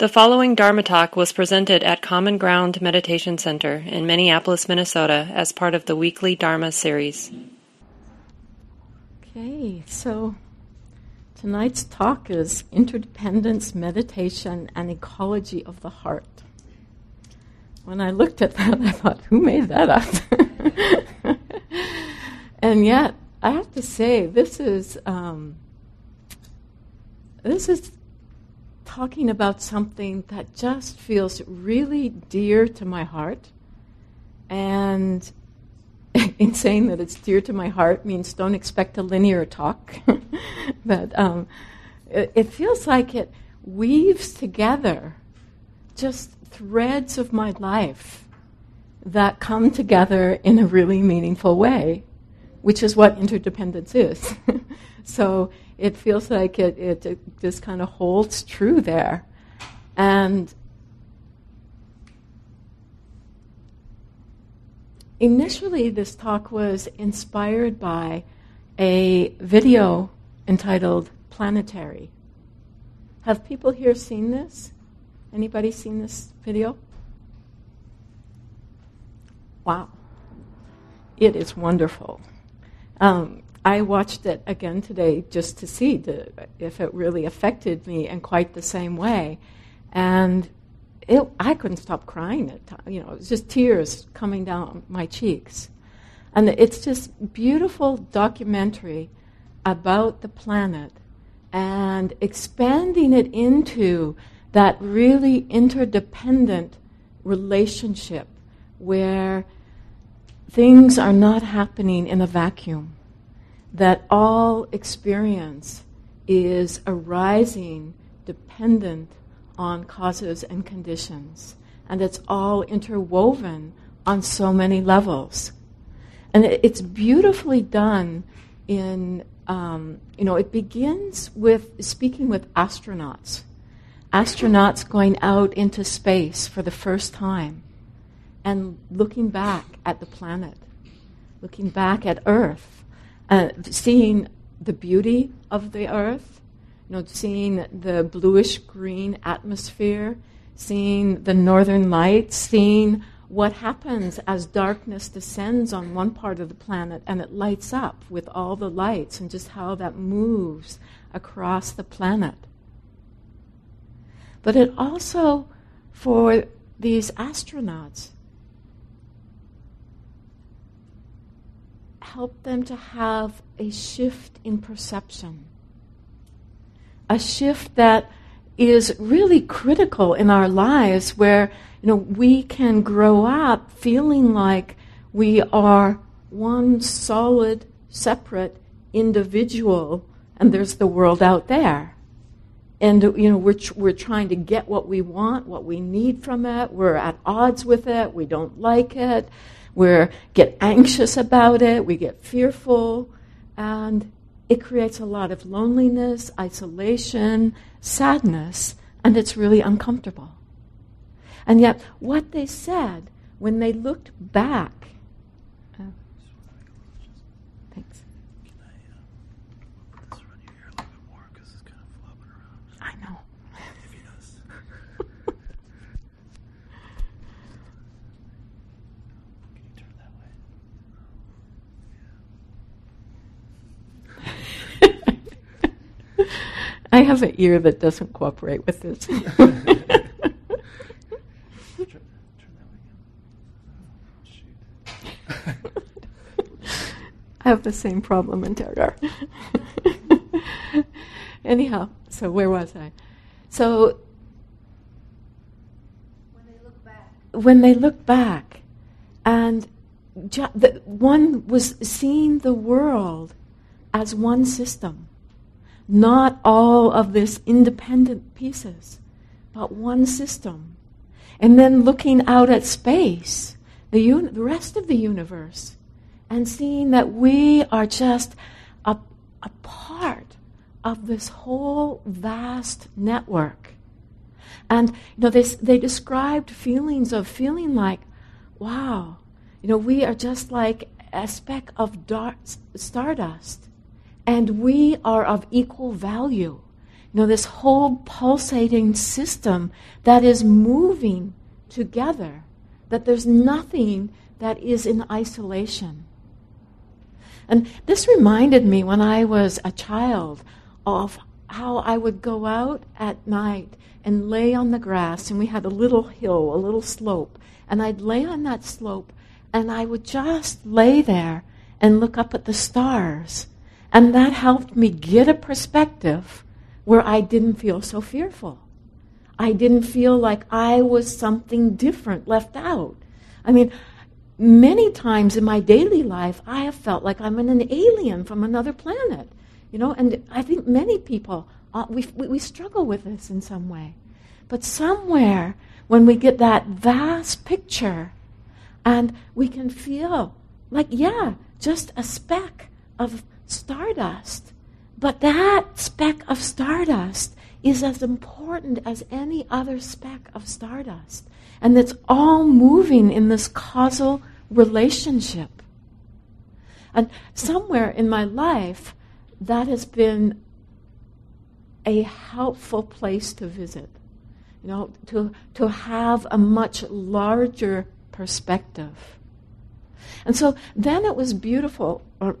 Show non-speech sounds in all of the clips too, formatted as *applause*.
The following Dharma talk was presented at Common Ground Meditation Center in Minneapolis, Minnesota, as part of the weekly Dharma series. Okay, so tonight's talk is Interdependence, Meditation, and Ecology of the Heart. When I looked at that, *laughs* I thought, who made that up? *laughs* and yet, I have to say, this is. Um, this is talking about something that just feels really dear to my heart. And *laughs* in saying that it's dear to my heart means don't expect a linear talk. *laughs* but um, it, it feels like it weaves together just threads of my life that come together in a really meaningful way, which is what interdependence is. *laughs* so it feels like it, it, just kind of holds true there. And initially, this talk was inspired by a video entitled Planetary. Have people here seen this? Anybody seen this video? Wow. It is wonderful. Um, I watched it again today just to see the, if it really affected me in quite the same way. And it, I couldn't stop crying at. You know, it was just tears coming down my cheeks. And it's just beautiful documentary about the planet and expanding it into that really interdependent relationship where things are not happening in a vacuum that all experience is arising dependent on causes and conditions, and it's all interwoven on so many levels. And it's beautifully done in, um, you know, it begins with speaking with astronauts. Astronauts going out into space for the first time and looking back at the planet, looking back at Earth uh, seeing the beauty of the earth, you know, seeing the bluish green atmosphere, seeing the northern lights, seeing what happens as darkness descends on one part of the planet and it lights up with all the lights and just how that moves across the planet. But it also, for these astronauts, help them to have a shift in perception. A shift that is really critical in our lives where you know we can grow up feeling like we are one solid separate individual and there's the world out there. And you know we're, we're trying to get what we want what we need from it. We're at odds with it. We don't like it we get anxious about it, we get fearful, and it creates a lot of loneliness, isolation, sadness, and it's really uncomfortable. And yet, what they said when they looked back I have an ear that doesn't cooperate with this. *laughs* *laughs* I have the same problem in Tergar. *laughs* Anyhow, so where was I? So when they look back, when they look back and ju- the, one was seeing the world as one system not all of this independent pieces, but one system. And then looking out at space, the, un- the rest of the universe, and seeing that we are just a, a part of this whole vast network. And you know, they, they described feelings of feeling like, wow, you know, we are just like a speck of dark, stardust and we are of equal value. You know, this whole pulsating system that is moving together, that there's nothing that is in isolation. And this reminded me when I was a child of how I would go out at night and lay on the grass, and we had a little hill, a little slope, and I'd lay on that slope and I would just lay there and look up at the stars. And that helped me get a perspective where I didn't feel so fearful. I didn't feel like I was something different left out. I mean, many times in my daily life, I have felt like I'm an alien from another planet. You know, and I think many people, uh, we, we struggle with this in some way. But somewhere, when we get that vast picture, and we can feel like, yeah, just a speck of stardust. But that speck of stardust is as important as any other speck of stardust. And it's all moving in this causal relationship. And somewhere in my life, that has been a helpful place to visit. You know, to, to have a much larger perspective. And so then it was beautiful, or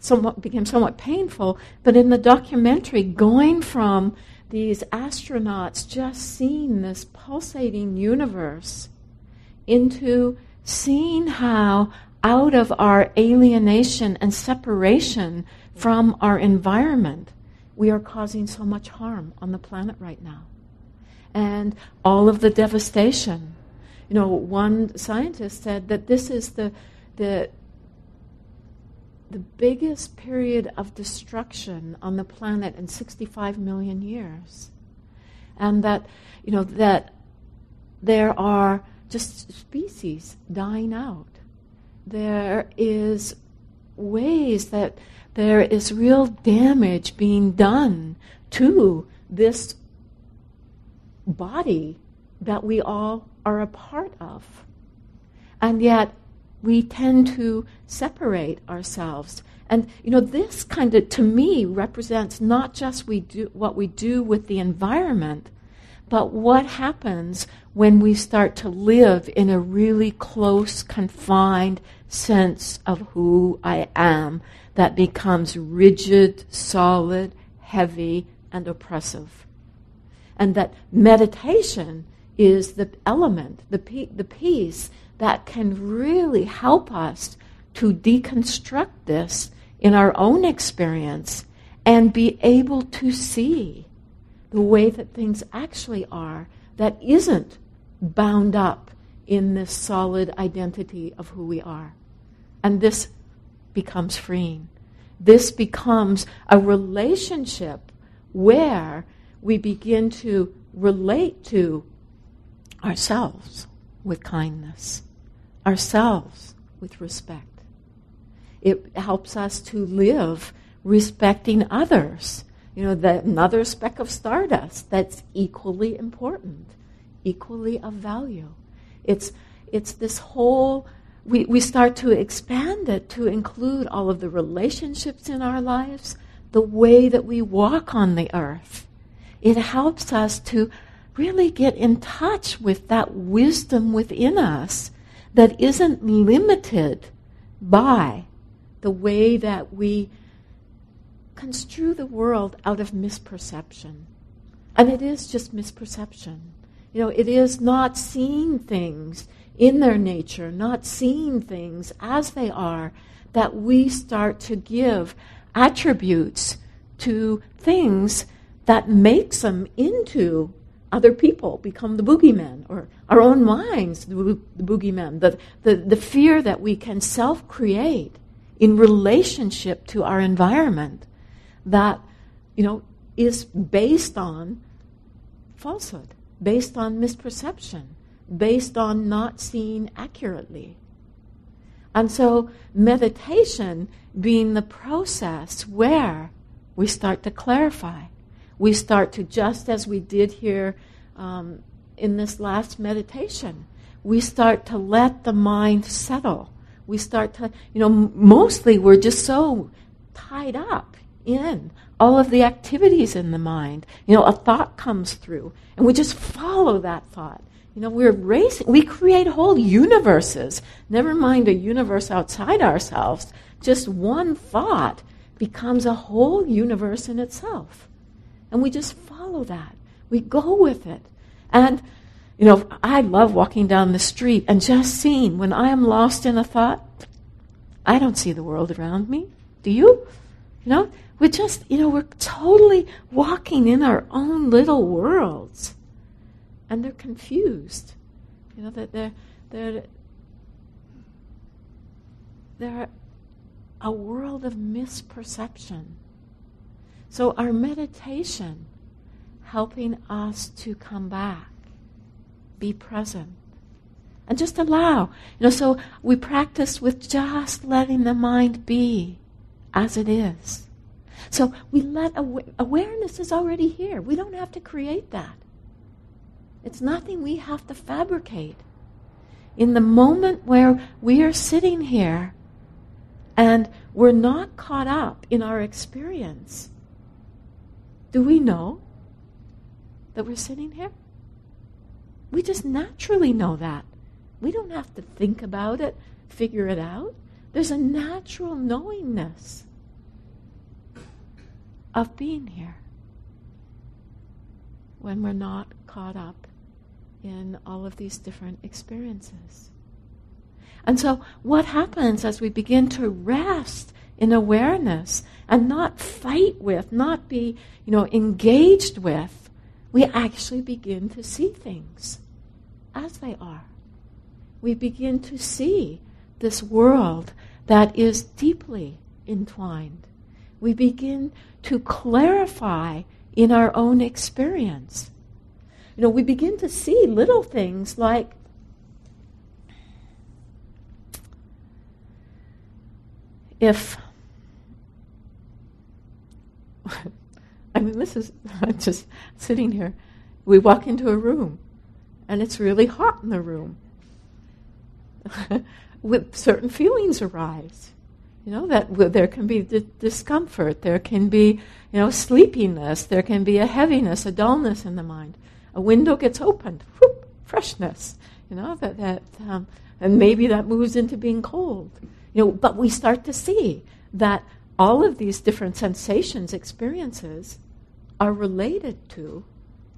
somewhat became somewhat painful, but in the documentary, going from these astronauts just seeing this pulsating universe into seeing how out of our alienation and separation from our environment, we are causing so much harm on the planet right now. And all of the devastation. You know, one scientist said that this is the, the, the biggest period of destruction on the planet in 65 million years. And that, you know, that there are just species dying out. There is ways that there is real damage being done to this body that we all are a part of. And yet, we tend to separate ourselves. And you know, this kind of, to me, represents not just we do what we do with the environment, but what happens when we start to live in a really close, confined sense of who I am that becomes rigid, solid, heavy, and oppressive. And that meditation is the element, the, the piece that can really help us to deconstruct this in our own experience and be able to see the way that things actually are that isn't bound up in this solid identity of who we are. And this becomes freeing. This becomes a relationship where we begin to relate to ourselves with kindness, ourselves with respect. It helps us to live respecting others. You know, that another speck of stardust that's equally important, equally of value. It's, it's this whole, we, we start to expand it to include all of the relationships in our lives, the way that we walk on the earth. It helps us to really get in touch with that wisdom within us that isn't limited by the way that we construe the world out of misperception. And it is just misperception. You know, it is not seeing things in their nature, not seeing things as they are, that we start to give attributes to things that makes them into other people become the boogeyman, or our own minds, the, bo- the boogeyman, the, the, the fear that we can self create in relationship to our environment that, you know, is based on falsehood, based on misperception, based on not seeing accurately. And so, meditation being the process where we start to clarify we start to, just as we did here um, in this last meditation, we start to let the mind settle. We start to, you know, mostly we're just so tied up in all of the activities in the mind. You know, a thought comes through, and we just follow that thought. You know, we're racing. We create whole universes. Never mind a universe outside ourselves. Just one thought becomes a whole universe in itself. And we just follow that. We go with it. And, you know, I love walking down the street and just seeing when I am lost in a thought, I don't see the world around me. Do you? You know, we're just, you know, we're totally walking in our own little worlds. And they're confused. You know, that they're, they're, they're a world of misperception. So our meditation helping us to come back, be present, and just allow. You know, so we practice with just letting the mind be as it is. So we let aw- awareness is already here. We don't have to create that. It's nothing we have to fabricate. In the moment where we are sitting here and we're not caught up in our experience, do we know that we're sitting here? We just naturally know that. We don't have to think about it, figure it out. There's a natural knowingness of being here when we're not caught up in all of these different experiences. And so, what happens as we begin to rest in awareness and not fight with, not be, you know, engaged with, we actually begin to see things as they are. We begin to see this world that is deeply entwined. We begin to clarify in our own experience. You know, we begin to see little things like if *laughs* I mean, this is *laughs* just sitting here. We walk into a room, and it's really hot in the room. *laughs* With certain feelings arise, you know that there can be discomfort, there can be you know sleepiness, there can be a heaviness, a dullness in the mind. A window gets opened, whoop, freshness. You know that that, um, and maybe that moves into being cold. You know, but we start to see that all of these different sensations, experiences, are related to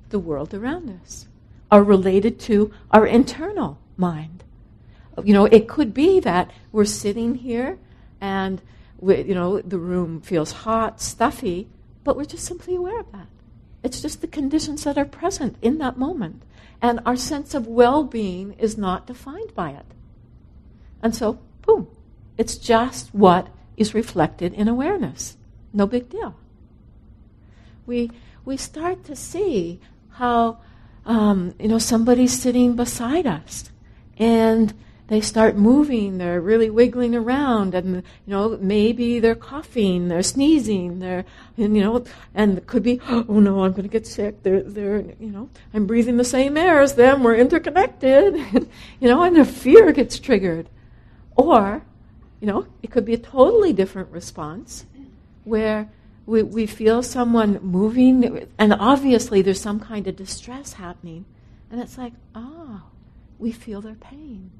the world around us, are related to our internal mind. You know, it could be that we're sitting here and, we, you know, the room feels hot, stuffy, but we're just simply aware of that. It's just the conditions that are present in that moment. And our sense of well being is not defined by it. And so, boom, it's just what is reflected in awareness. No big deal. We, we start to see how, um, you know, somebody's sitting beside us and they start moving, they're really wiggling around, and you know maybe they're coughing, they're sneezing, they're and you know, and it could be, *gasps* oh no, I'm going to get sick. They're they're you know, I'm breathing the same air as them. We're interconnected, *laughs* you know, and the fear gets triggered, or you know, it could be a totally different response where we, we feel someone moving, and obviously there's some kind of distress happening. And it's like, oh, we feel their pain.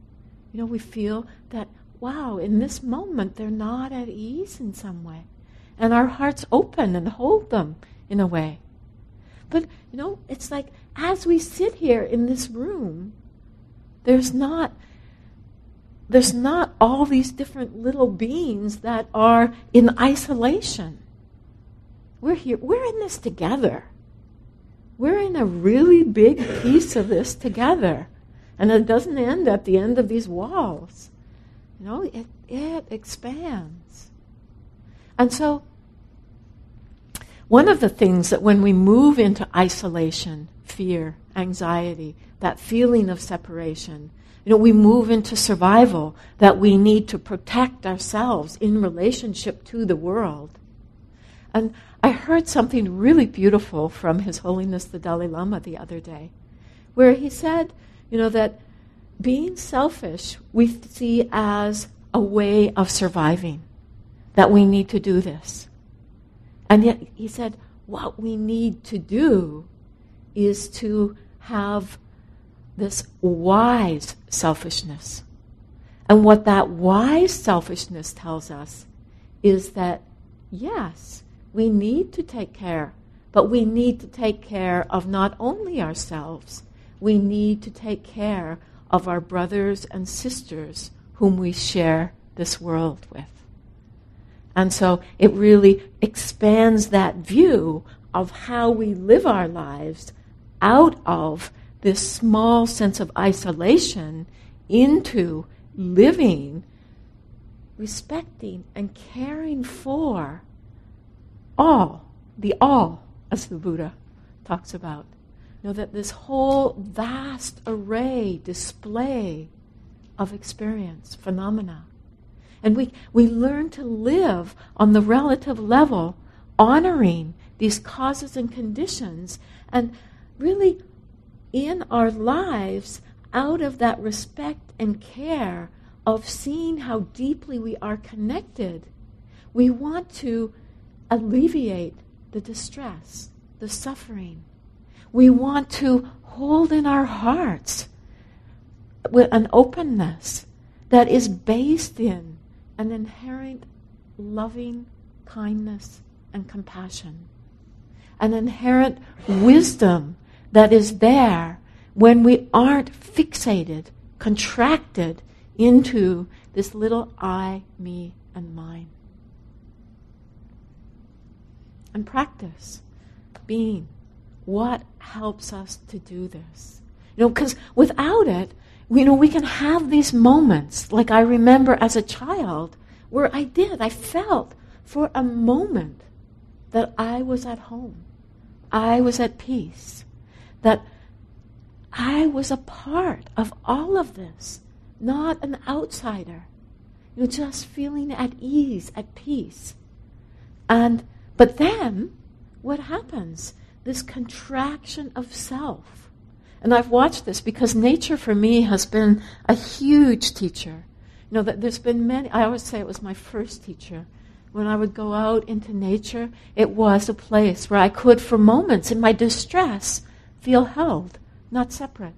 You know, we feel that, wow, in this moment they're not at ease in some way. And our hearts open and hold them in a way. But, you know, it's like as we sit here in this room, there's not there's not all these different little beings that are in isolation. We're here, we're in this together. We're in a really big piece of this together. And it doesn't end at the end of these walls. You know, it, it expands. And so, one of the things that when we move into isolation, fear, anxiety, that feeling of separation, you know, we move into survival, that we need to protect ourselves in relationship to the world. And I heard something really beautiful from His Holiness the Dalai Lama the other day, where he said, you know, that being selfish we see as a way of surviving, that we need to do this. And yet he said, what we need to do is to have this wise selfishness. And what that wise selfishness tells us is that, yes, we need to take care, but we need to take care of not only ourselves, we need to take care of our brothers and sisters whom we share this world with. And so it really expands that view of how we live our lives out of this small sense of isolation into living, respecting, and caring for all, the all, as the Buddha talks about. You know, that this whole vast array, display of experience, phenomena. And we, we learn to live on the relative level, honoring these causes and conditions, and really in our lives out of that respect and care of seeing how deeply we are connected, we want to alleviate the distress, the suffering. We want to hold in our hearts with an openness that is based in an inherent loving kindness and compassion, an inherent wisdom that is there when we aren't fixated, contracted into this little I, me, and mine. And practice being what helps us to do this. You know, because without it, you know, we can have these moments, like I remember as a child, where I did, I felt for a moment that I was at home. I was at peace that I was a part of all of this, not an outsider. You know, just feeling at ease, at peace. And but then what happens? This contraction of self. And I've watched this because nature for me has been a huge teacher. You know, that there's been many I always say it was my first teacher. When I would go out into nature, it was a place where I could, for moments in my distress, feel held, not separate.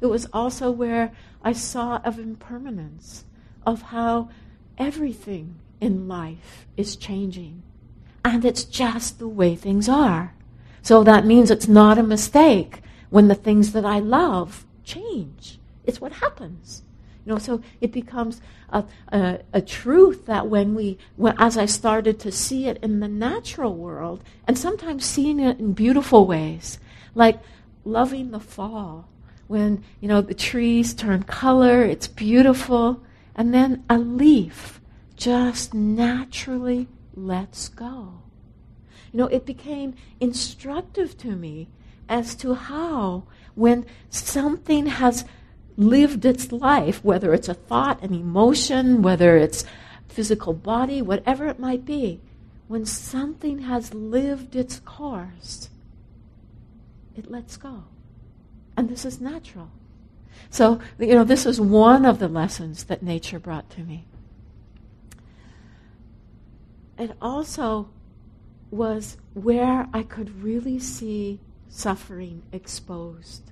It was also where I saw of impermanence, of how everything in life is changing. And it's just the way things are. So that means it's not a mistake when the things that I love change. It's what happens. You know, so it becomes a, a, a, truth that when we, when, as I started to see it in the natural world, and sometimes seeing it in beautiful ways, like loving the fall when you know the trees turn color it's beautiful and then a leaf just naturally lets go. You know it became instructive to me as to how when something has lived its life whether it's a thought an emotion whether it's physical body whatever it might be when something has lived its course it lets go. And this is natural. So, you know, this is one of the lessons that nature brought to me. It also was where I could really see suffering exposed.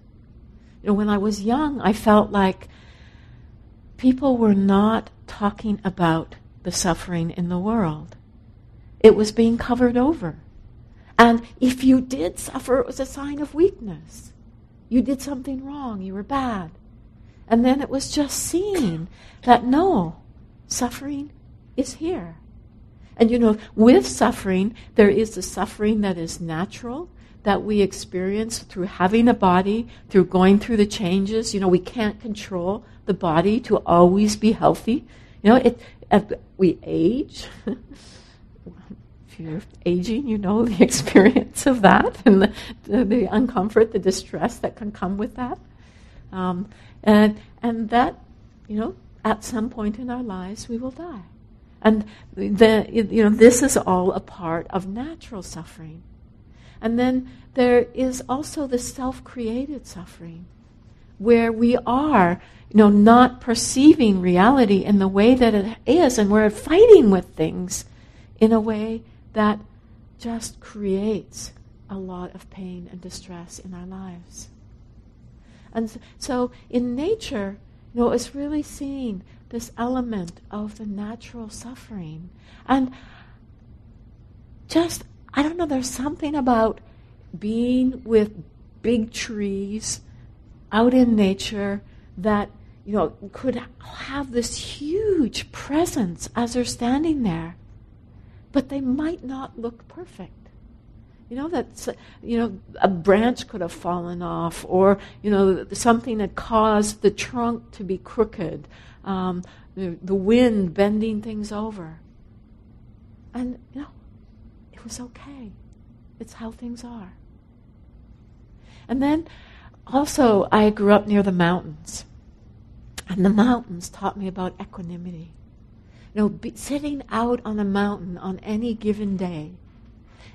You know, when I was young, I felt like people were not talking about the suffering in the world. It was being covered over. And if you did suffer, it was a sign of weakness. You did something wrong, you were bad. And then it was just seen that no, suffering is here. And you know, with suffering, there is the suffering that is natural, that we experience through having a body, through going through the changes. You know, we can't control the body to always be healthy. You know, it, we age. *laughs* if you're aging, you know the *laughs* experience of that and the, the, the uncomfort, the distress that can come with that. Um, and, and that, you know, at some point in our lives we will die. And the, you know, this is all a part of natural suffering. And then there is also the self-created suffering, where we are, you know, not perceiving reality in the way that it is, and we're fighting with things in a way that just creates a lot of pain and distress in our lives. And so in nature, you know, it's really seeing this element of the natural suffering. And just, I don't know, there's something about being with big trees out in nature that, you know, could have this huge presence as they're standing there. But they might not look perfect. You know that you know a branch could have fallen off, or you know something that caused the trunk to be crooked, um, the, the wind bending things over. And you know, it was okay. It's how things are. And then also, I grew up near the mountains. And the mountains taught me about equanimity. Know, be, sitting out on a mountain on any given day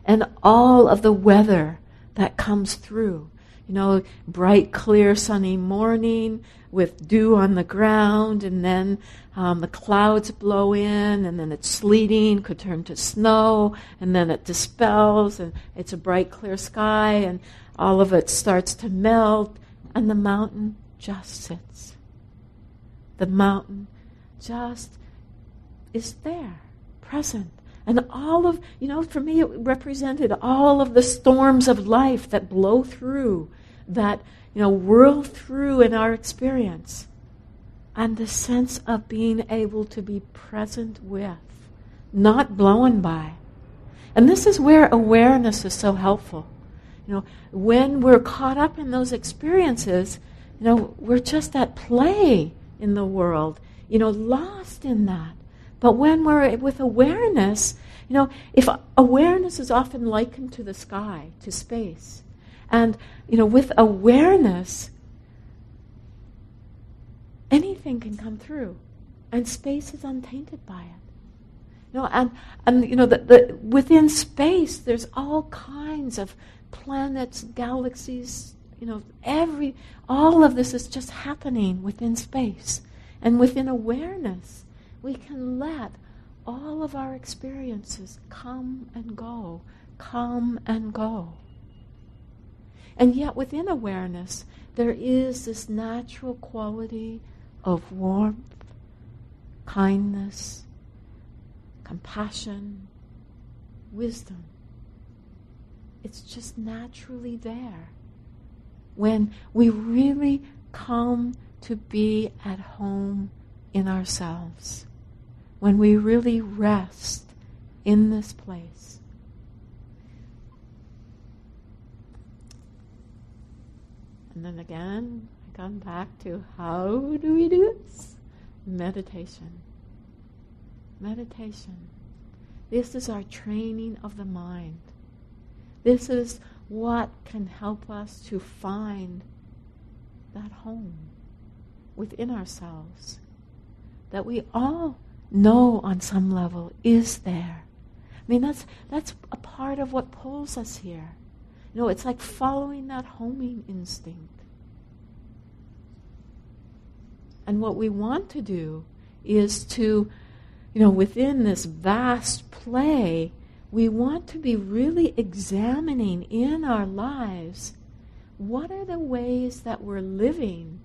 and all of the weather that comes through. You know, bright, clear, sunny morning with dew on the ground, and then um, the clouds blow in, and then it's sleeting, could turn to snow, and then it dispels, and it's a bright, clear sky, and all of it starts to melt, and the mountain just sits. The mountain just is there, present. And all of, you know, for me, it represented all of the storms of life that blow through, that, you know, whirl through in our experience. And the sense of being able to be present with, not blown by. And this is where awareness is so helpful. You know, when we're caught up in those experiences, you know, we're just at play in the world, you know, lost in that. But when we're with awareness, you know, if awareness is often likened to the sky, to space, and, you know, with awareness, anything can come through, and space is untainted by it. You know, and, and you know, the, the, within space, there's all kinds of planets, galaxies, you know, every, all of this is just happening within space. And within awareness, we can let all of our experiences come and go, come and go. And yet, within awareness, there is this natural quality of warmth, kindness, compassion, wisdom. It's just naturally there. When we really come to be at home in ourselves, when we really rest in this place. And then again, I come back to how do we do this? Meditation. Meditation. This is our training of the mind. This is what can help us to find that home within ourselves that we all know on some level is there. I mean, that's, that's a part of what pulls us here. You know, it's like following that homing instinct. And what we want to do is to, you know, within this vast play, we want to be really examining in our lives what are the ways that we're living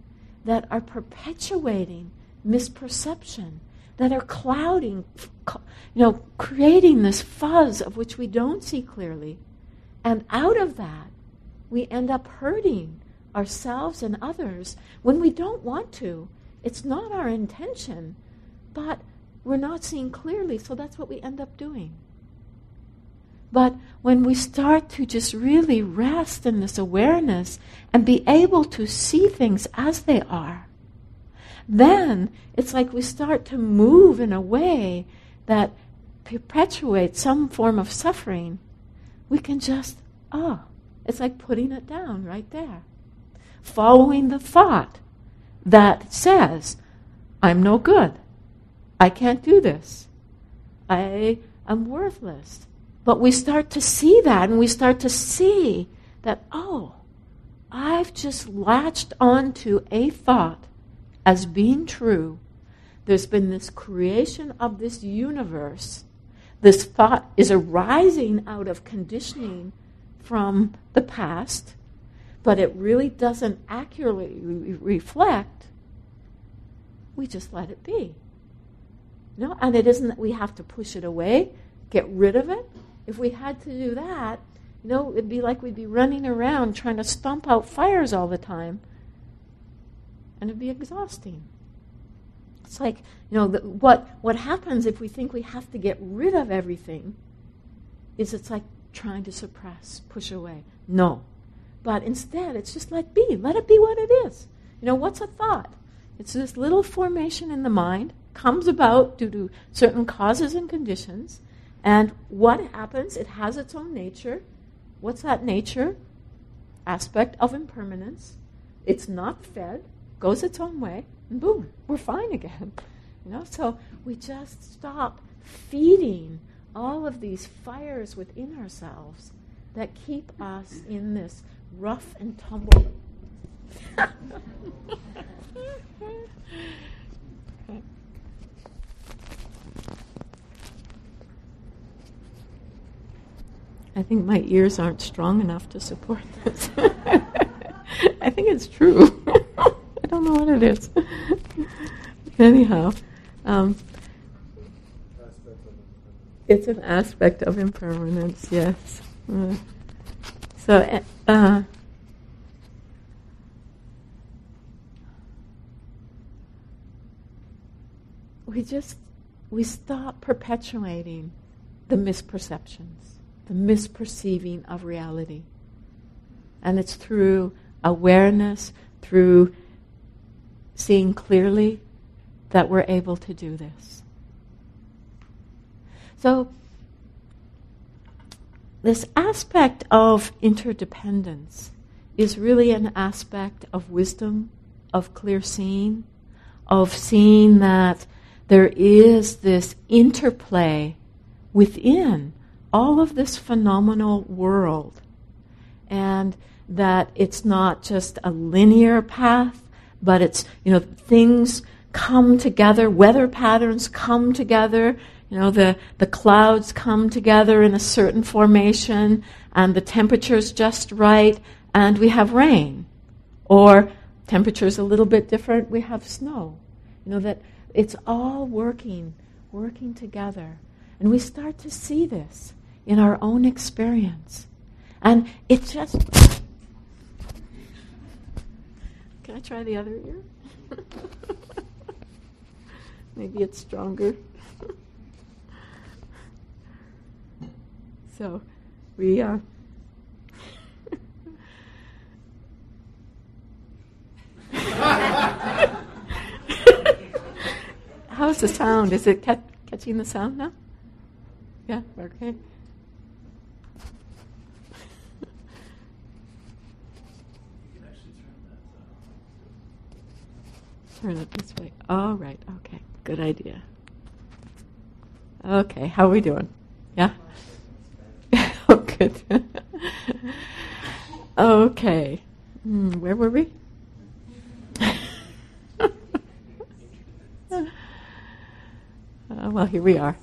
that are perpetuating misperception, that are clouding, you know, creating this fuzz of which we don't see clearly. And out of that, we end up hurting ourselves and others when we don't want to. It's not our intention, but we're not seeing clearly, so that's what we end up doing. But when we start to just really rest in this awareness and be able to see things as they are, then it's like we start to move in a way that perpetuates some form of suffering. We can just, oh, it's like putting it down right there. Following the thought that says, I'm no good. I can't do this. I am worthless. But we start to see that and we start to see that, oh, I've just latched onto a thought as being true. There's been this creation of this universe this thought is arising out of conditioning from the past, but it really doesn't accurately re- reflect, we just let it be. No, and it isn't that we have to push it away, get rid of it. If we had to do that, you know, it'd be like we'd be running around trying to stomp out fires all the time. And it'd be exhausting. It's like, you know, the, what, what happens if we think we have to get rid of everything is it's like trying to suppress, push away. No. But instead, it's just let be. Let it be what it is. You know, what's a thought? It's this little formation in the mind, comes about due to certain causes and conditions. And what happens? It has its own nature. What's that nature? Aspect of impermanence. It's not fed, goes its own way, and boom, we're fine again. You know, so we just stop feeding all of these fires within ourselves that keep us in this rough and tumble. *laughs* I think my ears aren't strong enough to support this. *laughs* I think it's true. *laughs* Don't know what it is. *laughs* Anyhow, um, it's an aspect of impermanence, yes. Uh, so, uh, uh we just we stop perpetuating the misperceptions the misperceiving of reality. And it's through awareness, through seeing clearly, that we're able to do this. So, this aspect of interdependence is really an aspect of wisdom, of clear seeing, of seeing that there is this interplay within all of this phenomenal world and that it's not just a linear path, but it's, you know, things come together, weather patterns come together, you know, the, the clouds come together in a certain formation, and the temperature's just right, and we have rain. Or temperature's a little bit different, we have snow. You know, that it's all working, working together. And we start to see this in our own experience. And it's just. Can I try the other ear? *laughs* Maybe it's stronger. so we. Uh, *laughs* How's the sound? Is it catching the sound now? Yeah, okay. Turn it this way. All right. Okay. Good idea. Okay. How are we doing? Yeah? *laughs* oh, good. *laughs* okay. Mm, where were we? *laughs* uh, well, here we are.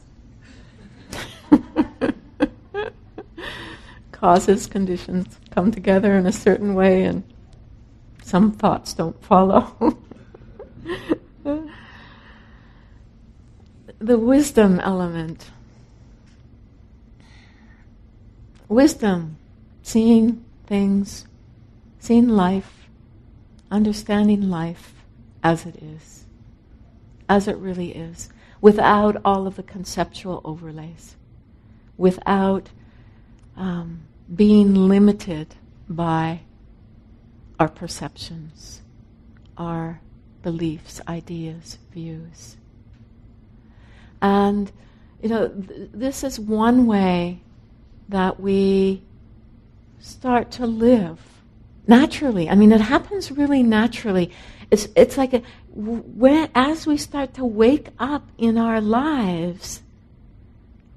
Causes, conditions come together in a certain way, and some thoughts don't follow. The wisdom element. Wisdom, seeing things, seeing life, understanding life as it is, as it really is, without all of the conceptual overlays, without um, being limited by our perceptions, our beliefs, ideas, views. And, you know, th- this is one way that we start to live naturally. I mean, it happens really naturally. It's, it's like a, when, as we start to wake up in our lives,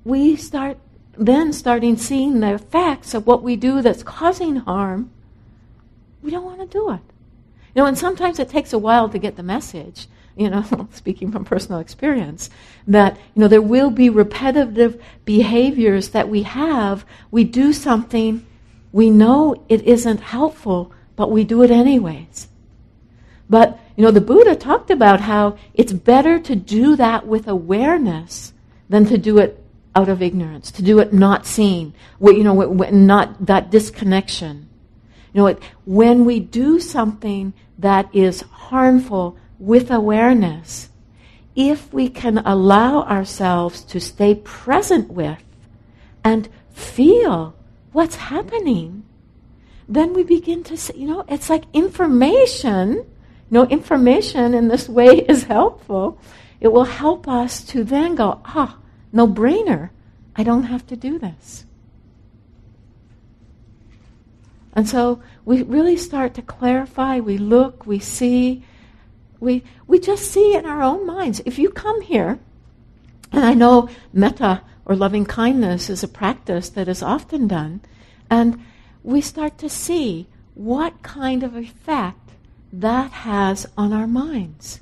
we start then starting seeing the effects of what we do that's causing harm. We don't want to do it. You know, and sometimes it takes a while to get the message, you know, *laughs* speaking from personal experience, that, you know, there will be repetitive behaviors that we have. We do something, we know it isn't helpful, but we do it anyways. But, you know, the Buddha talked about how it's better to do that with awareness than to do it out of ignorance, to do it not seeing, you know, not that disconnection. You know, when we do something that is harmful with awareness, if we can allow ourselves to stay present with and feel what's happening, then we begin to see, you know, it's like information no information in this way *laughs* is helpful, it will help us to then go, ah, no brainer. I don't have to do this. And so we really start to clarify, we look, we see, we, we just see in our own minds. If you come here, and I know metta or loving kindness is a practice that is often done, and we start to see what kind of effect that has on our minds.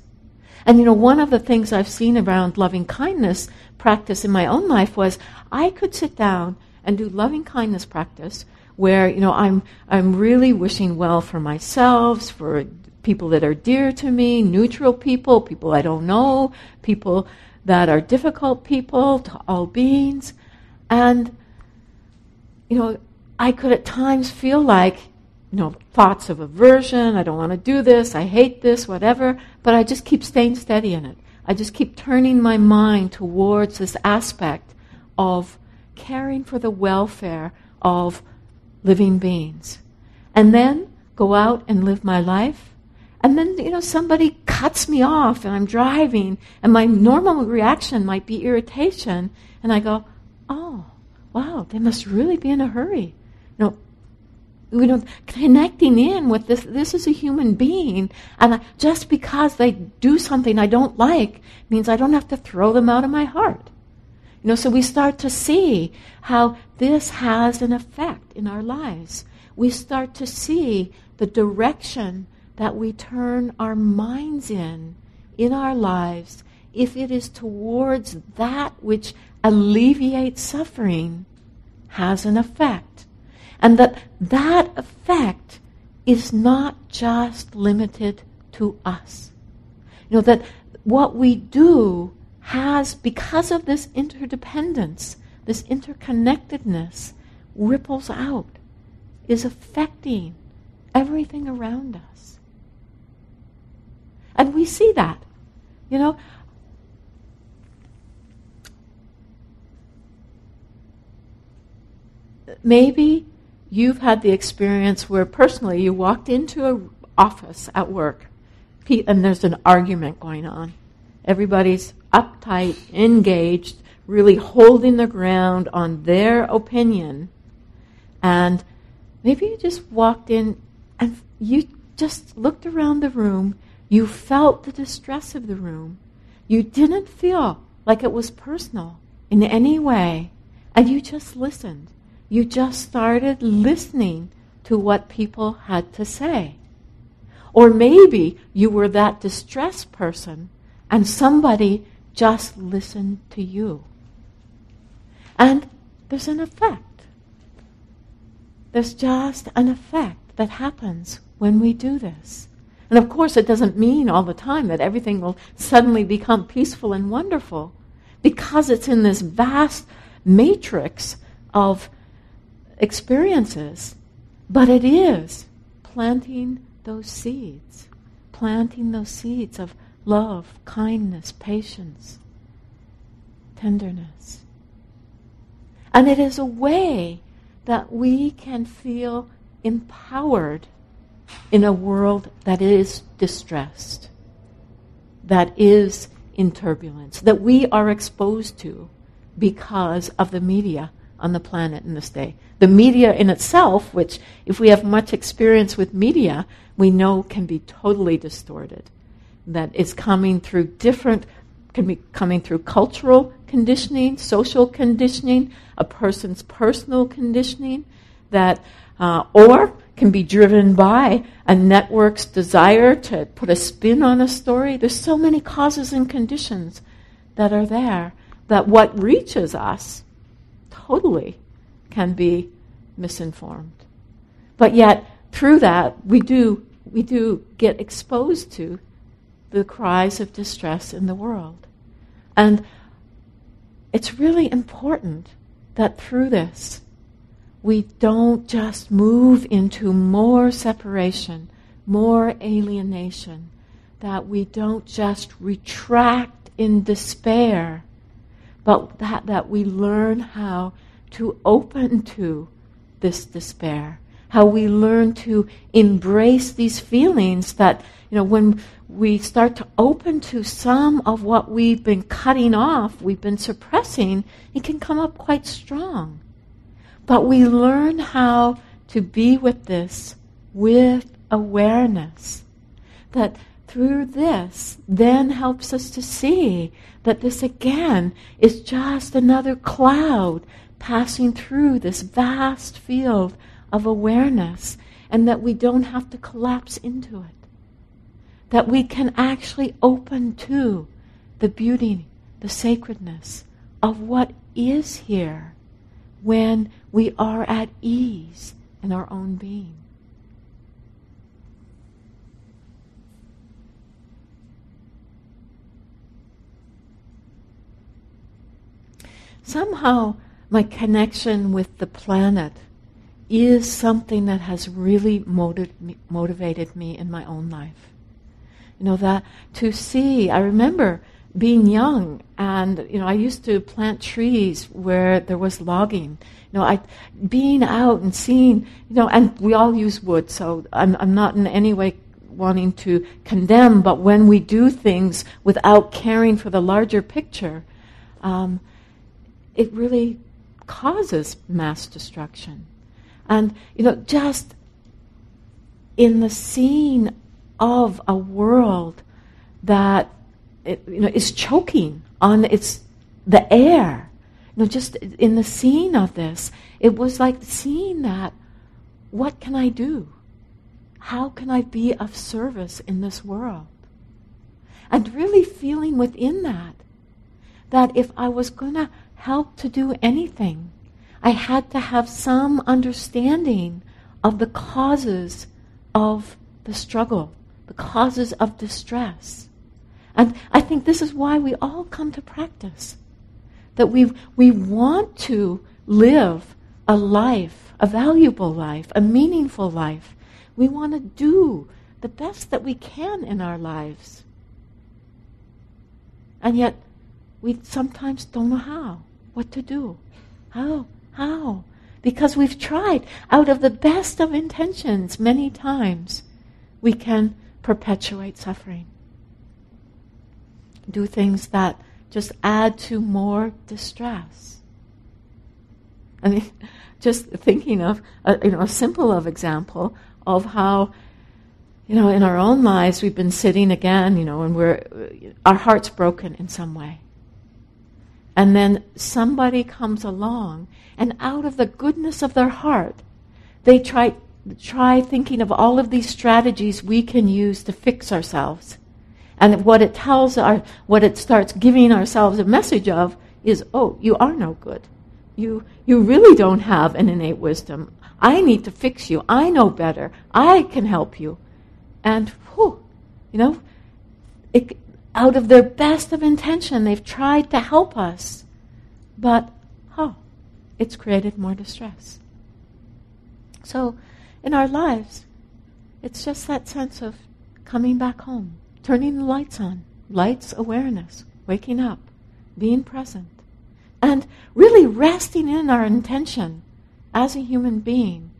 And you know, one of the things I've seen around loving kindness practice in my own life was I could sit down and do loving kindness practice where, you know, I'm I'm really wishing well for myself, for people that are dear to me, neutral people, people I don't know, people that are difficult people, to all beings. And you know, I could at times feel like you know, thoughts of aversion, I don't want to do this, I hate this, whatever, but I just keep staying steady in it. I just keep turning my mind towards this aspect of caring for the welfare of living beings. And then go out and live my life. And then, you know, somebody cuts me off and I'm driving, and my normal reaction might be irritation. And I go, oh, wow, they must really be in a hurry. You know, you know, connecting in with this. This is a human being, and I, just because they do something I don't like means I don't have to throw them out of my heart. You know, so we start to see how this has an effect in our lives. We start to see the direction that we turn our minds in in our lives if it is towards that which alleviates suffering has an effect and that that effect is not just limited to us. You know, that what we do has, because of this interdependence, this interconnectedness, ripples out, is affecting everything around us. And we see that. You know, maybe you've had the experience where personally you walked into an office at work and there's an argument going on. Everybody's uptight, engaged, really holding the ground on their opinion. And maybe you just walked in and you just looked around the room. You felt the distress of the room. You didn't feel like it was personal in any way. And you just listened. You just started listening to what people had to say. Or maybe you were that distressed person and somebody just listen to you. And there's an effect. There's just an effect that happens when we do this. And of course, it doesn't mean all the time that everything will suddenly become peaceful and wonderful because it's in this vast matrix of experiences, but it is planting those seeds, planting those seeds of love, kindness, patience, tenderness. And it is a way that we can feel empowered in a world that is distressed, that is in turbulence, that we are exposed to because of the media on the planet in this day. The media in itself, which, if we have much experience with media, we know can be totally distorted. That is coming through different, can be coming through cultural conditioning, social conditioning, a person's personal conditioning, that uh, or can be driven by a network's desire to put a spin on a story. There's so many causes and conditions that are there that what reaches us totally can be misinformed. But yet, through that, we do, we do get exposed to the cries of distress in the world. And it's really important that through this, we don't just move into more separation, more alienation, that we don't just retract in despair, but that, that we learn how to open to this despair, how we learn to embrace these feelings that, you know, when we start to open to some of what we've been cutting off, we've been suppressing, it can come up quite strong. But we learn how to be with this with awareness. That through this then helps us to see that this again is just another cloud passing through this vast field of awareness and that we don't have to collapse into it that we can actually open to the beauty, the sacredness of what is here when we are at ease in our own being. Somehow, my connection with the planet is something that has really motivated me in my own life. You know, that to see, I remember being young and, you know, I used to plant trees where there was logging. You know, I, being out and seeing, you know, and we all use wood, so I'm, I'm not in any way wanting to condemn, but when we do things without caring for the larger picture, um, it really causes mass destruction. And, you know, just in the scene of a world that it, you know, is choking on its the air. You know, just in the scene of this, it was like seeing that. What can I do? How can I be of service in this world? And really feeling within that that if I was going to help to do anything, I had to have some understanding of the causes of the struggle the causes of distress. And I think this is why we all come to practice. That we we want to live a life, a valuable life, a meaningful life. We want to do the best that we can in our lives. And yet, we sometimes don't know how, what to do. How? How? Because we've tried out of the best of intentions many times. We can perpetuate suffering. Do things that just add to more distress. I mean, *laughs* just thinking of a, you know a simple of example of how you know in our own lives we've been sitting again you know and we're our heart's broken in some way and then somebody comes along and out of the goodness of their heart they try try thinking of all of these strategies we can use to fix ourselves. And what it tells our, what it starts giving ourselves a message of is, oh, you are no good. You, you really don't have an innate wisdom. I need to fix you. I know better. I can help you. And, whew, you know, it, out of their best of intention, they've tried to help us. But, oh, it's created more distress. So, in our lives. It's just that sense of coming back home, turning the lights on, lights awareness, waking up, being present, and really resting in our intention as a human being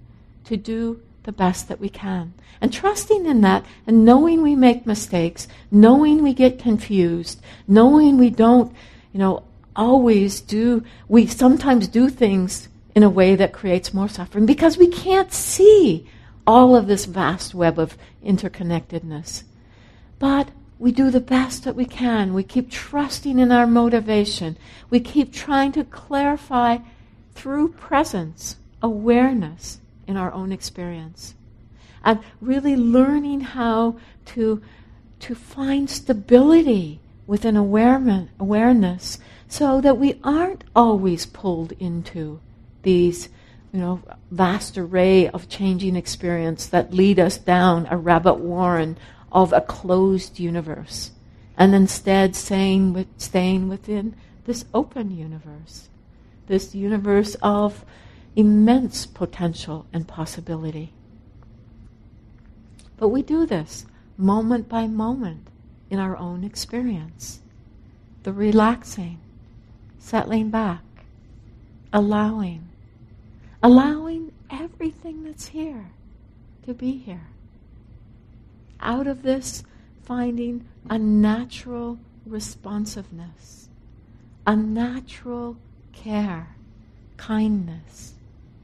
to do the best that we can. And trusting in that and knowing we make mistakes, knowing we get confused, knowing we don't, you know, always do, we sometimes do things in a way that creates more suffering because we can't see all of this vast web of interconnectedness. But we do the best that we can. We keep trusting in our motivation. We keep trying to clarify through presence, awareness in our own experience. And really learning how to, to find stability within awareness so that we aren't always pulled into these you know, vast array of changing experience that lead us down a rabbit warren of a closed universe, and instead staying, staying within this open universe, this universe of immense potential and possibility. But we do this moment by moment in our own experience. The relaxing, settling back, allowing, allowing everything that's here to be here. Out of this, finding a natural responsiveness, a natural care, kindness,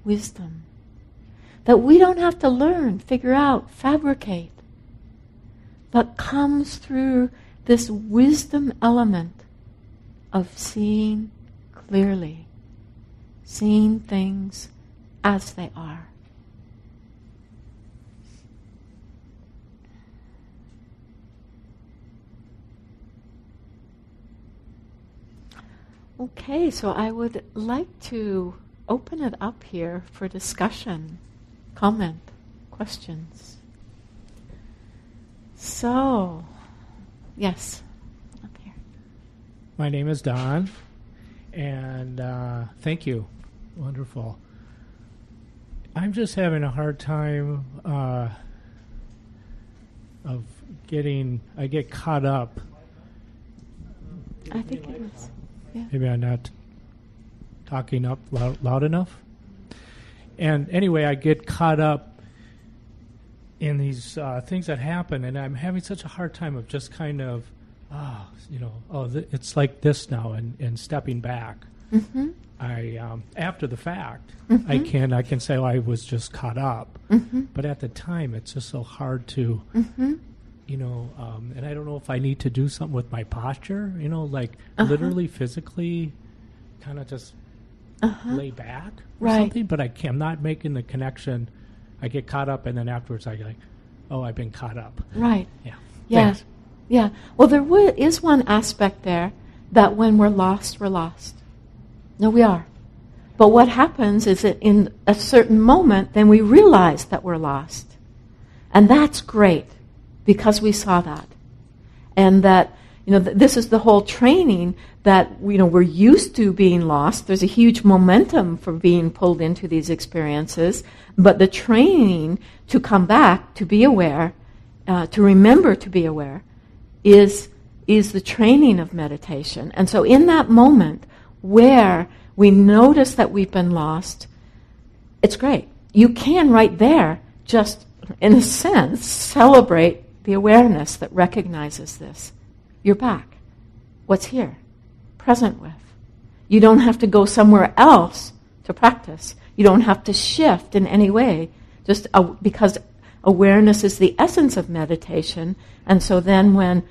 wisdom. That we don't have to learn, figure out, fabricate, but comes through this wisdom element of seeing clearly, seeing things as they are. Okay, so I would like to open it up here for discussion, comment, questions. So, yes, up here. My name is Don, and uh, thank you. Wonderful. I'm just having a hard time uh, of getting. I get caught up. I think it is. Yeah. Maybe I'm not talking up loud, loud enough. And anyway, I get caught up in these uh, things that happen, and I'm having such a hard time of just kind of, oh, you know, oh, th- it's like this now, and, and stepping back. Mm-hmm. I um, after the fact, mm-hmm. I can I can say oh, I was just caught up, mm-hmm. but at the time it's just so hard to, mm-hmm. you know, um, and I don't know if I need to do something with my posture, you know, like Uh-huh. literally physically, kind of just Uh-huh. lay back or Right. something. But I can, I'm not making the connection. I get caught up, and then afterwards I like, oh, I've been caught up. Right. Yeah. Yeah. Thanks. Yeah. Well, there w- is one aspect there that when we're lost, we're lost. No, we are. But what happens is that in a certain moment, then we realize that we're lost. And that's great because we saw that. And that, you know, th- this is the whole training that, you know, we're used to being lost. There's a huge momentum for being pulled into these experiences. But the training to come back, to be aware, uh, to remember to be aware, is, is the training of meditation. And so in that moment where we notice that we've been lost, it's great. You can right there just, in a sense, celebrate the awareness that recognizes this. You're back. What's here? Present with. You don't have to go somewhere else to practice. You don't have to shift in any way, just uh, because awareness is the essence of meditation. And so then when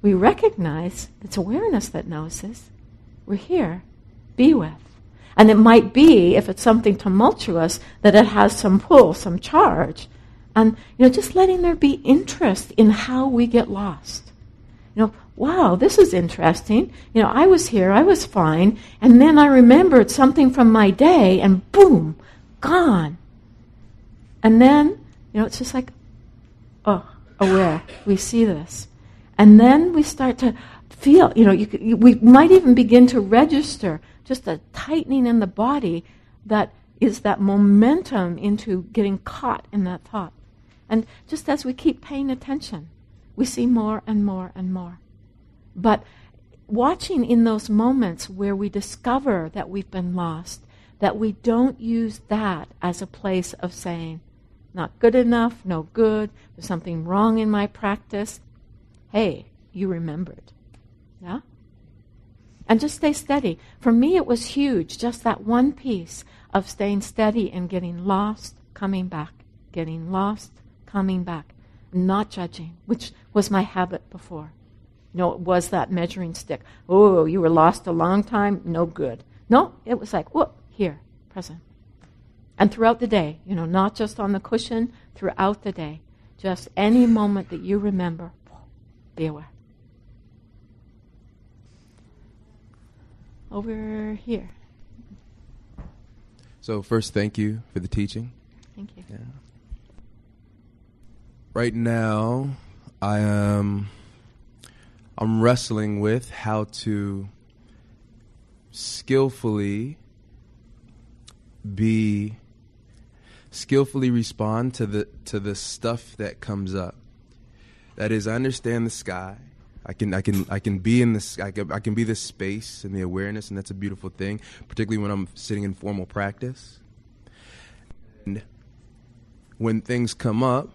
we recognize it's awareness that knows this, we're here, be with. And it might be, if it's something tumultuous, that it has some pull, some charge. And, you know, just letting there be interest in how we get lost. You know, wow, this is interesting. You know, I was here, I was fine, and then I remembered something from my day, and boom, gone. And then, you know, it's just like, oh, aware. We see this. And then we start to feel, you know, you, you, we might even begin to register just a tightening in the body that is that momentum into getting caught in that thought. And just as we keep paying attention, we see more and more and more. But watching in those moments where we discover that we've been lost, that we don't use that as a place of saying, not good enough, no good, there's something wrong in my practice. Hey, you remembered. Yeah? And just stay steady. For me, it was huge, just that one piece of staying steady and getting lost, coming back, getting lost, coming back, not judging, which was my habit before. You know, it was that measuring stick. Oh, you were lost a long time, no good. No, it was like, whoop, here, present. And throughout the day, you know, not just on the cushion, throughout the day. Just any moment that you remember, be aware. Over here. So, first, thank you for the teaching. Thank you. Yeah. Right now, I am I'm wrestling with how to skillfully be skillfully respond to the to the stuff that comes up. That is, I understand the sky. I can I can I can be in this I can, I can be this space and the awareness, and that's a beautiful thing, particularly when I'm sitting in formal practice. And when things come up,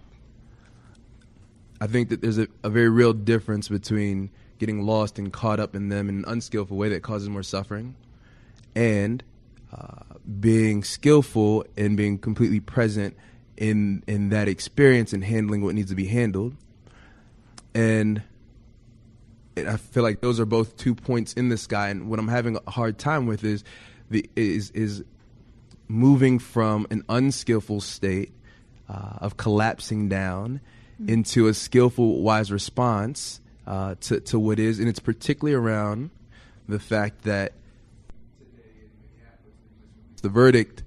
I think that there's a, a very real difference between getting lost and caught up in them in an unskillful way that causes more suffering, and uh, being skillful and being completely present in in that experience and handling what needs to be handled. And, and I feel like those are both two points in the sky. And what I'm having a hard time with is the is is moving from an unskillful state uh, of collapsing down mm-hmm. into a skillful, wise response uh, to to what is, and it's particularly around the fact that the verdict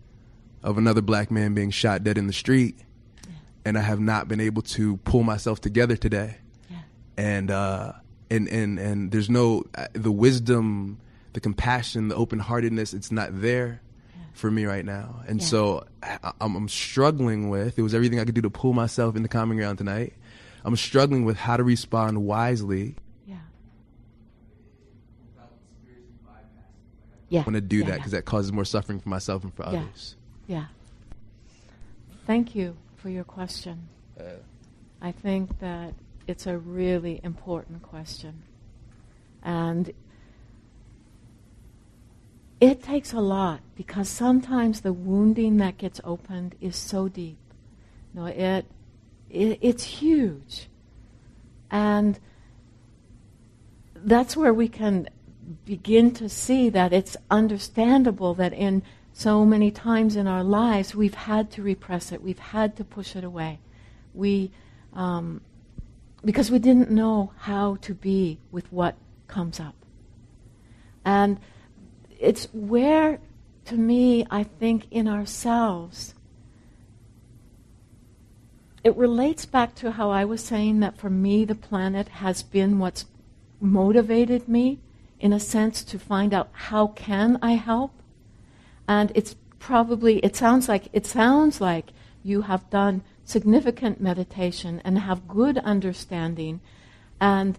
of another black man being shot dead in the street, yeah. and I have not been able to pull myself together today. Yeah. And uh, and and and there's no uh, the wisdom, the compassion, the open heartedness. It's not there yeah. for me right now, and so I, I'm, I'm struggling with. It was everything I could do to pull myself into common ground tonight. I'm struggling with how to respond wisely Yeah. I want to do yeah, that because yeah. that causes more suffering for myself and for yeah. others. Yeah. Thank you for your question. Uh, I think that it's a really important question. And it takes a lot because sometimes the wounding that gets opened is so deep. You know, it, it it's huge. And that's where we can begin to see that it's understandable that in so many times in our lives we've had to repress it, we've had to push it away. We, um, because we didn't know how to be with what comes up. And it's where, to me, I think in ourselves, it relates back to how I was saying that for me, the planet has been what's motivated me in a sense to find out how can I help. And it's probably it sounds like it sounds like you have done significant meditation and have good understanding. And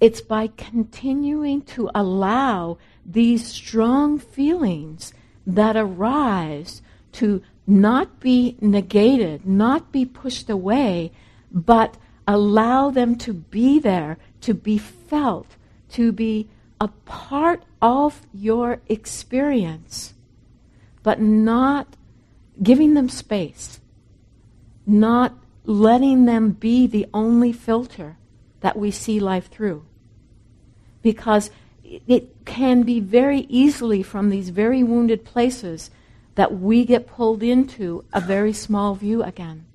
it's by continuing to allow these strong feelings that arise to not be negated, not be pushed away, but allow them to be there to be felt, to be a part of your experience, but not giving them space, not letting them be the only filter that we see life through. Because it can be very easily from these very wounded places that we get pulled into a very small view again.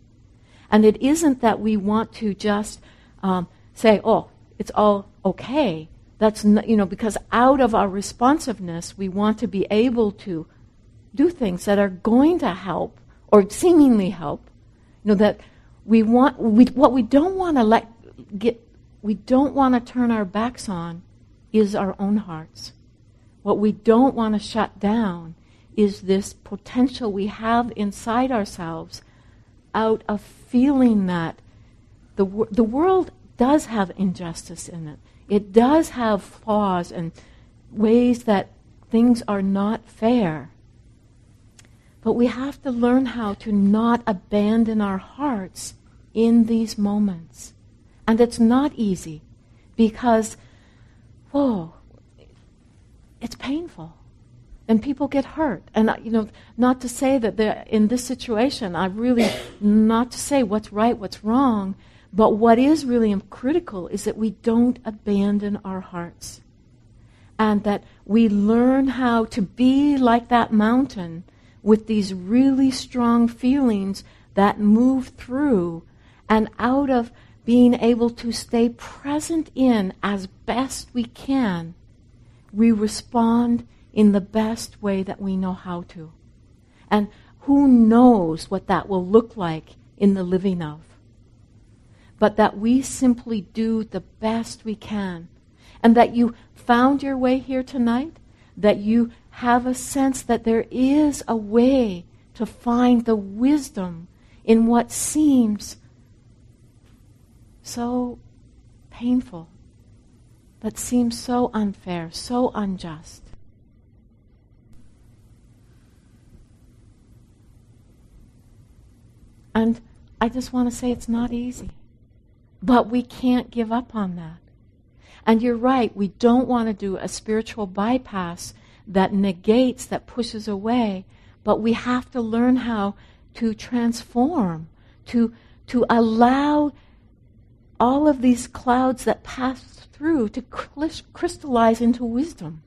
And it isn't that we want to just um, say, oh, it's all okay. That's not, you know because out of our responsiveness, we want to be able to do things that are going to help or seemingly help. You know that we want we, what we don't want to let get we don't want to turn our backs on is our own hearts. What we don't want to shut down is this potential we have inside ourselves out of feeling that the, the world does have injustice in it. It does have flaws and ways that things are not fair. But we have to learn how to not abandon our hearts in these moments. And it's not easy because, whoa, it's painful. And people get hurt. And, you know, not to say that in this situation, I really, not to say what's right, what's wrong, but what is really critical is that we don't abandon our hearts. and that we learn how to be like that mountain with these really strong feelings that move through and out of being able to stay present in as best we can, we respond in the best way that we know how to. And who knows what that will look like in the living of? But that we simply do the best we can. And that you found your way here tonight, that you have a sense that there is a way to find the wisdom in what seems so painful, that seems so unfair, so unjust. And I just want to say it's not easy. But we can't give up on that. And you're right, we don't want to do a spiritual bypass that negates, that pushes away, but we have to learn how to transform, to, to allow all of these clouds that pass through to crystallize into wisdom.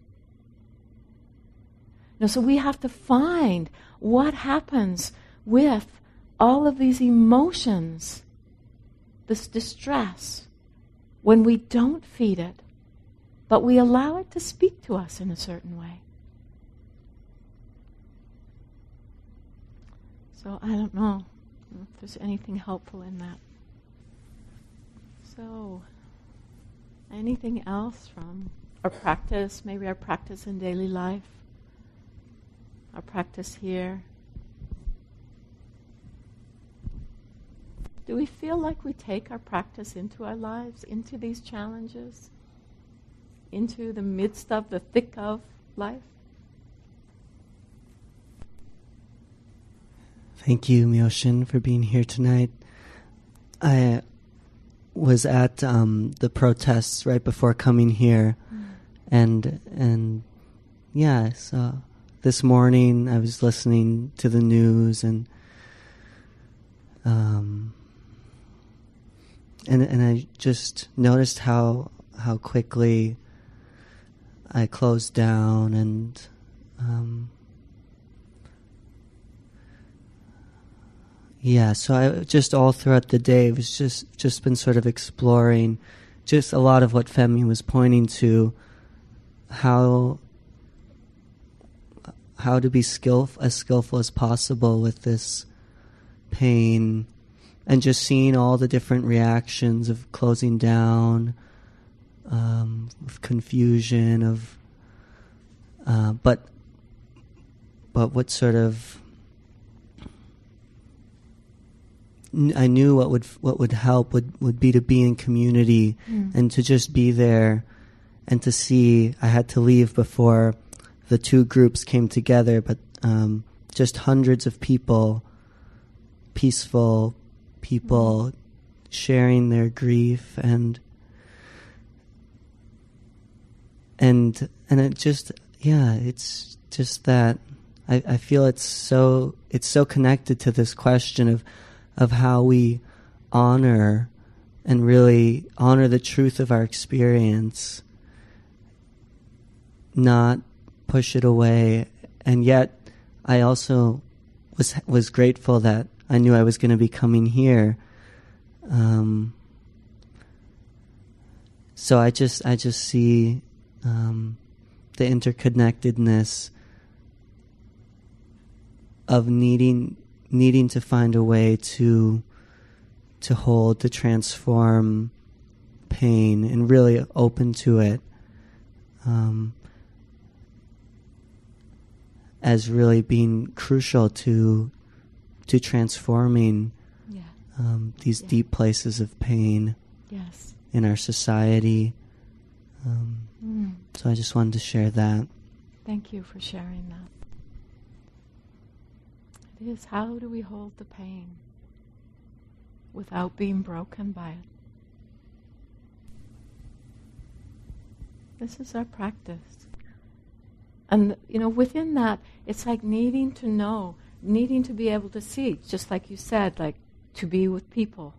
Now, so we have to find what happens with all of these emotions, this distress, when we don't feed it, but we allow it to speak to us in a certain way. So I don't know if there's anything helpful in that. So, anything else from our practice, maybe our practice in daily life, our practice here? Do we feel like we take our practice into our lives, into these challenges, into the midst of the thick of life? Thank you, Myoshin, for being here tonight. I was at um, the protests right before coming here, mm. and and yeah, so this morning I was listening to the news and um, and and I just noticed how how quickly I closed down and um, Yeah, so I just all throughout the day was just just been sort of exploring just a lot of what Femi was pointing to how how to be skillful as skillful as possible with this pain and just seeing all the different reactions of closing down um, of confusion of uh, but but what sort of I knew what would what would help would, would be to be in community mm. and to just be there and to see. I had to leave before the two groups came together, but um, just hundreds of people, peaceful people, mm. sharing their grief and and and it just yeah, it's just that I, I feel it's so it's so connected to this question of of how we honor and really honor the truth of our experience, not push it away. And yet, I also was was grateful that I knew I was going to be coming here. Um, so I just I just see um, the interconnectedness of needing needing to find a way to to hold, to transform pain, and really open to it um, as really being crucial to to transforming yeah. um, these yeah. deep places of pain yes. in our society. Um, mm. So I just wanted to share that. Thank you for sharing that. It is how do we hold the pain without being broken by it? This is our practice. And, you know, within that, it's like needing to know, needing to be able to see, just like you said, like to be with people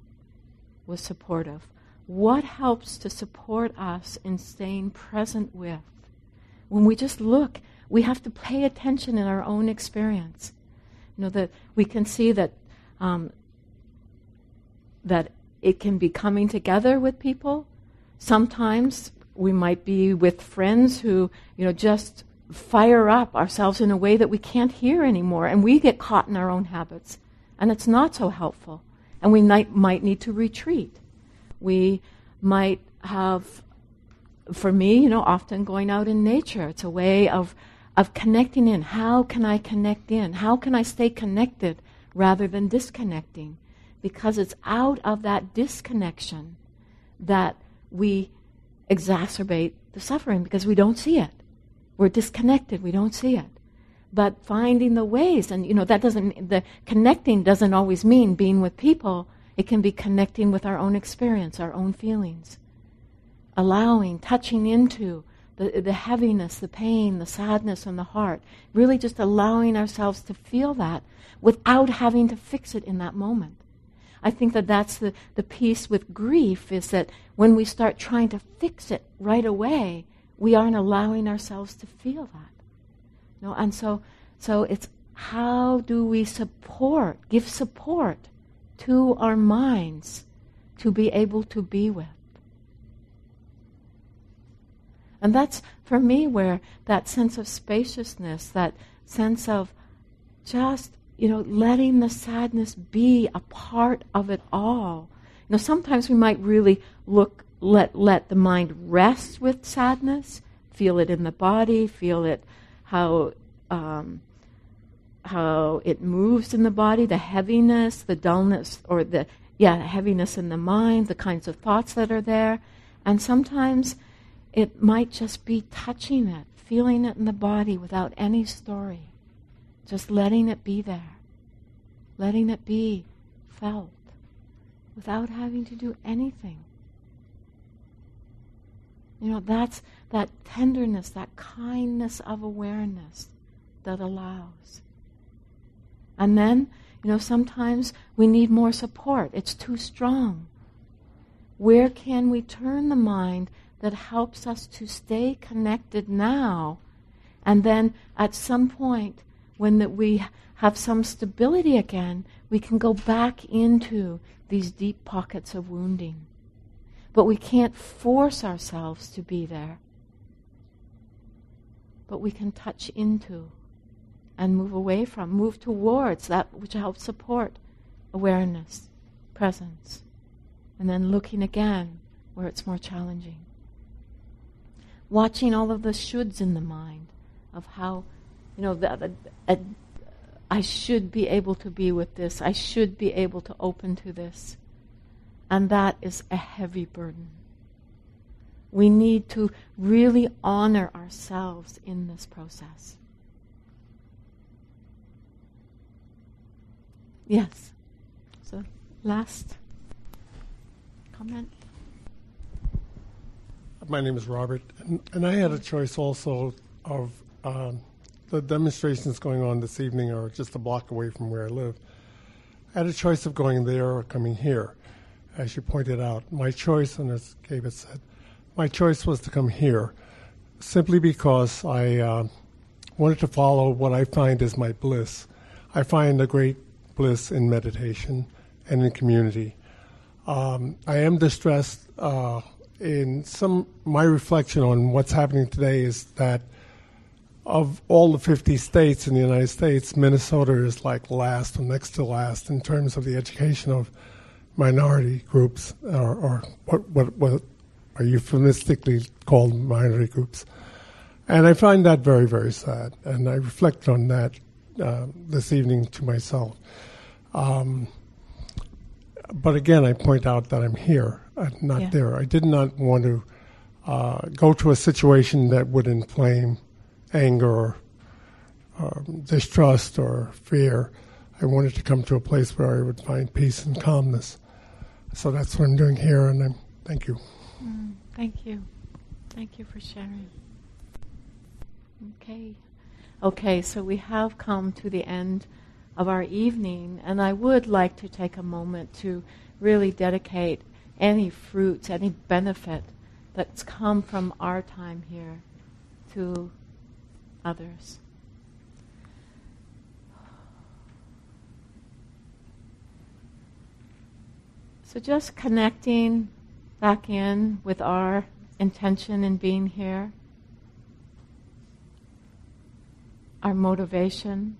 was supportive. What helps to support us in staying present with when we just look, we have to pay attention in our own experience. You know that we can see that um, that it can be coming together with people. Sometimes we might be with friends who, you know, just fire up ourselves in a way that we can't hear anymore, and we get caught in our own habits, and it's not so helpful. And we might, might need to retreat. We might have, for me, you know, often going out in nature. It's a way of of connecting in. How can I connect in? How can I stay connected rather than disconnecting? Because it's out of that disconnection that we exacerbate the suffering because we don't see it. We're disconnected, we don't see it. But finding the ways, and you know, that doesn't, the connecting doesn't always mean being with people. It can be connecting with our own experience, our own feelings. Allowing, touching into the, the heaviness, the pain, the sadness in the heart. Really just allowing ourselves to feel that without having to fix it in that moment. I think that that's the, the piece with grief is that when we start trying to fix it right away, we aren't allowing ourselves to feel that. You know, and so, so it's how do we support, give support to our minds to be able to be with? And that's, for me, where that sense of spaciousness, that sense of just, you know, letting the sadness be a part of it all. You know, sometimes we might really look, let, let the mind rest with sadness, feel it in the body, feel it how, um, how it moves in the body, the heaviness, the dullness, or the, yeah, heaviness in the mind, the kinds of thoughts that are there. And sometimes it might just be touching it, feeling it in the body without any story. Just letting it be there. Letting it be felt without having to do anything. You know, that's that tenderness, that kindness of awareness that allows. And then, you know, sometimes we need more support. It's too strong. Where can we turn the mind that helps us to stay connected now. And then at some point, when we have some stability again, we can go back into these deep pockets of wounding. But we can't force ourselves to be there. But we can touch into and move away from, move towards that which helps support awareness, presence, and then looking again where it's more challenging watching all of the shoulds in the mind of how, you know, the, the, I should be able to be with this. I should be able to open to this. And that is a heavy burden. We need to really honor ourselves in this process. Yes. So, last comment my name is Robert, and, and I had a choice also of um, the demonstrations going on this evening are just a block away from where I live. I had a choice of going there or coming here, as you pointed out. My choice, and as David said, my choice was to come here, simply because I uh, wanted to follow what I find is my bliss. I find a great bliss in meditation and in community. Um, I am distressed. Uh, in some my reflection on what's happening today is that of all the 50 states in the United States, Minnesota is like last or next to last in terms of the education of minority groups, or, or what, what, what are euphemistically called minority groups. And I find that very, very sad. And I reflect on that uh, this evening to myself. Um, but again, I point out that I'm here not yeah. there. I did not want to uh, go to a situation that would inflame anger or um, distrust or fear. I wanted to come to a place where I would find peace and calmness. So that's what I'm doing here, and I'm, thank you. Mm, thank you. Thank you for sharing. Okay. Okay, so we have come to the end of our evening, and I would like to take a moment to really dedicate any fruits, any benefit that's come from our time here to others. So just connecting back in with our intention in being here, our motivation.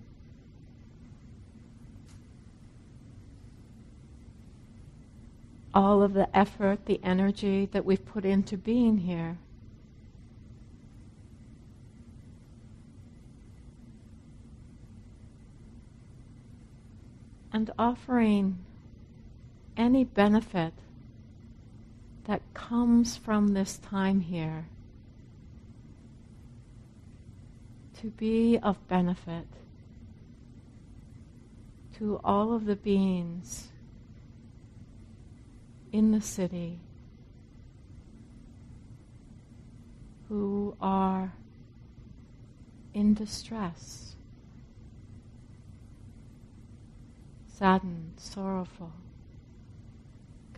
All of the effort, the energy that we've put into being here. And offering any benefit that comes from this time here to be of benefit to all of the beings in the city who are in distress, saddened, sorrowful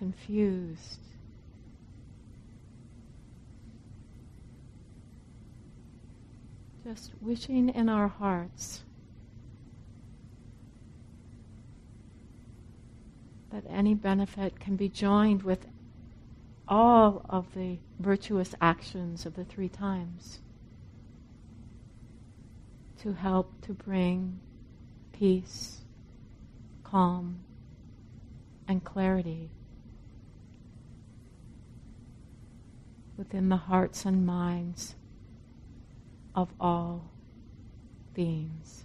confused. Just wishing in our hearts that any benefit can be joined with all of the virtuous actions of the three times to help to bring peace, calm, and clarity within the hearts and minds of all beings.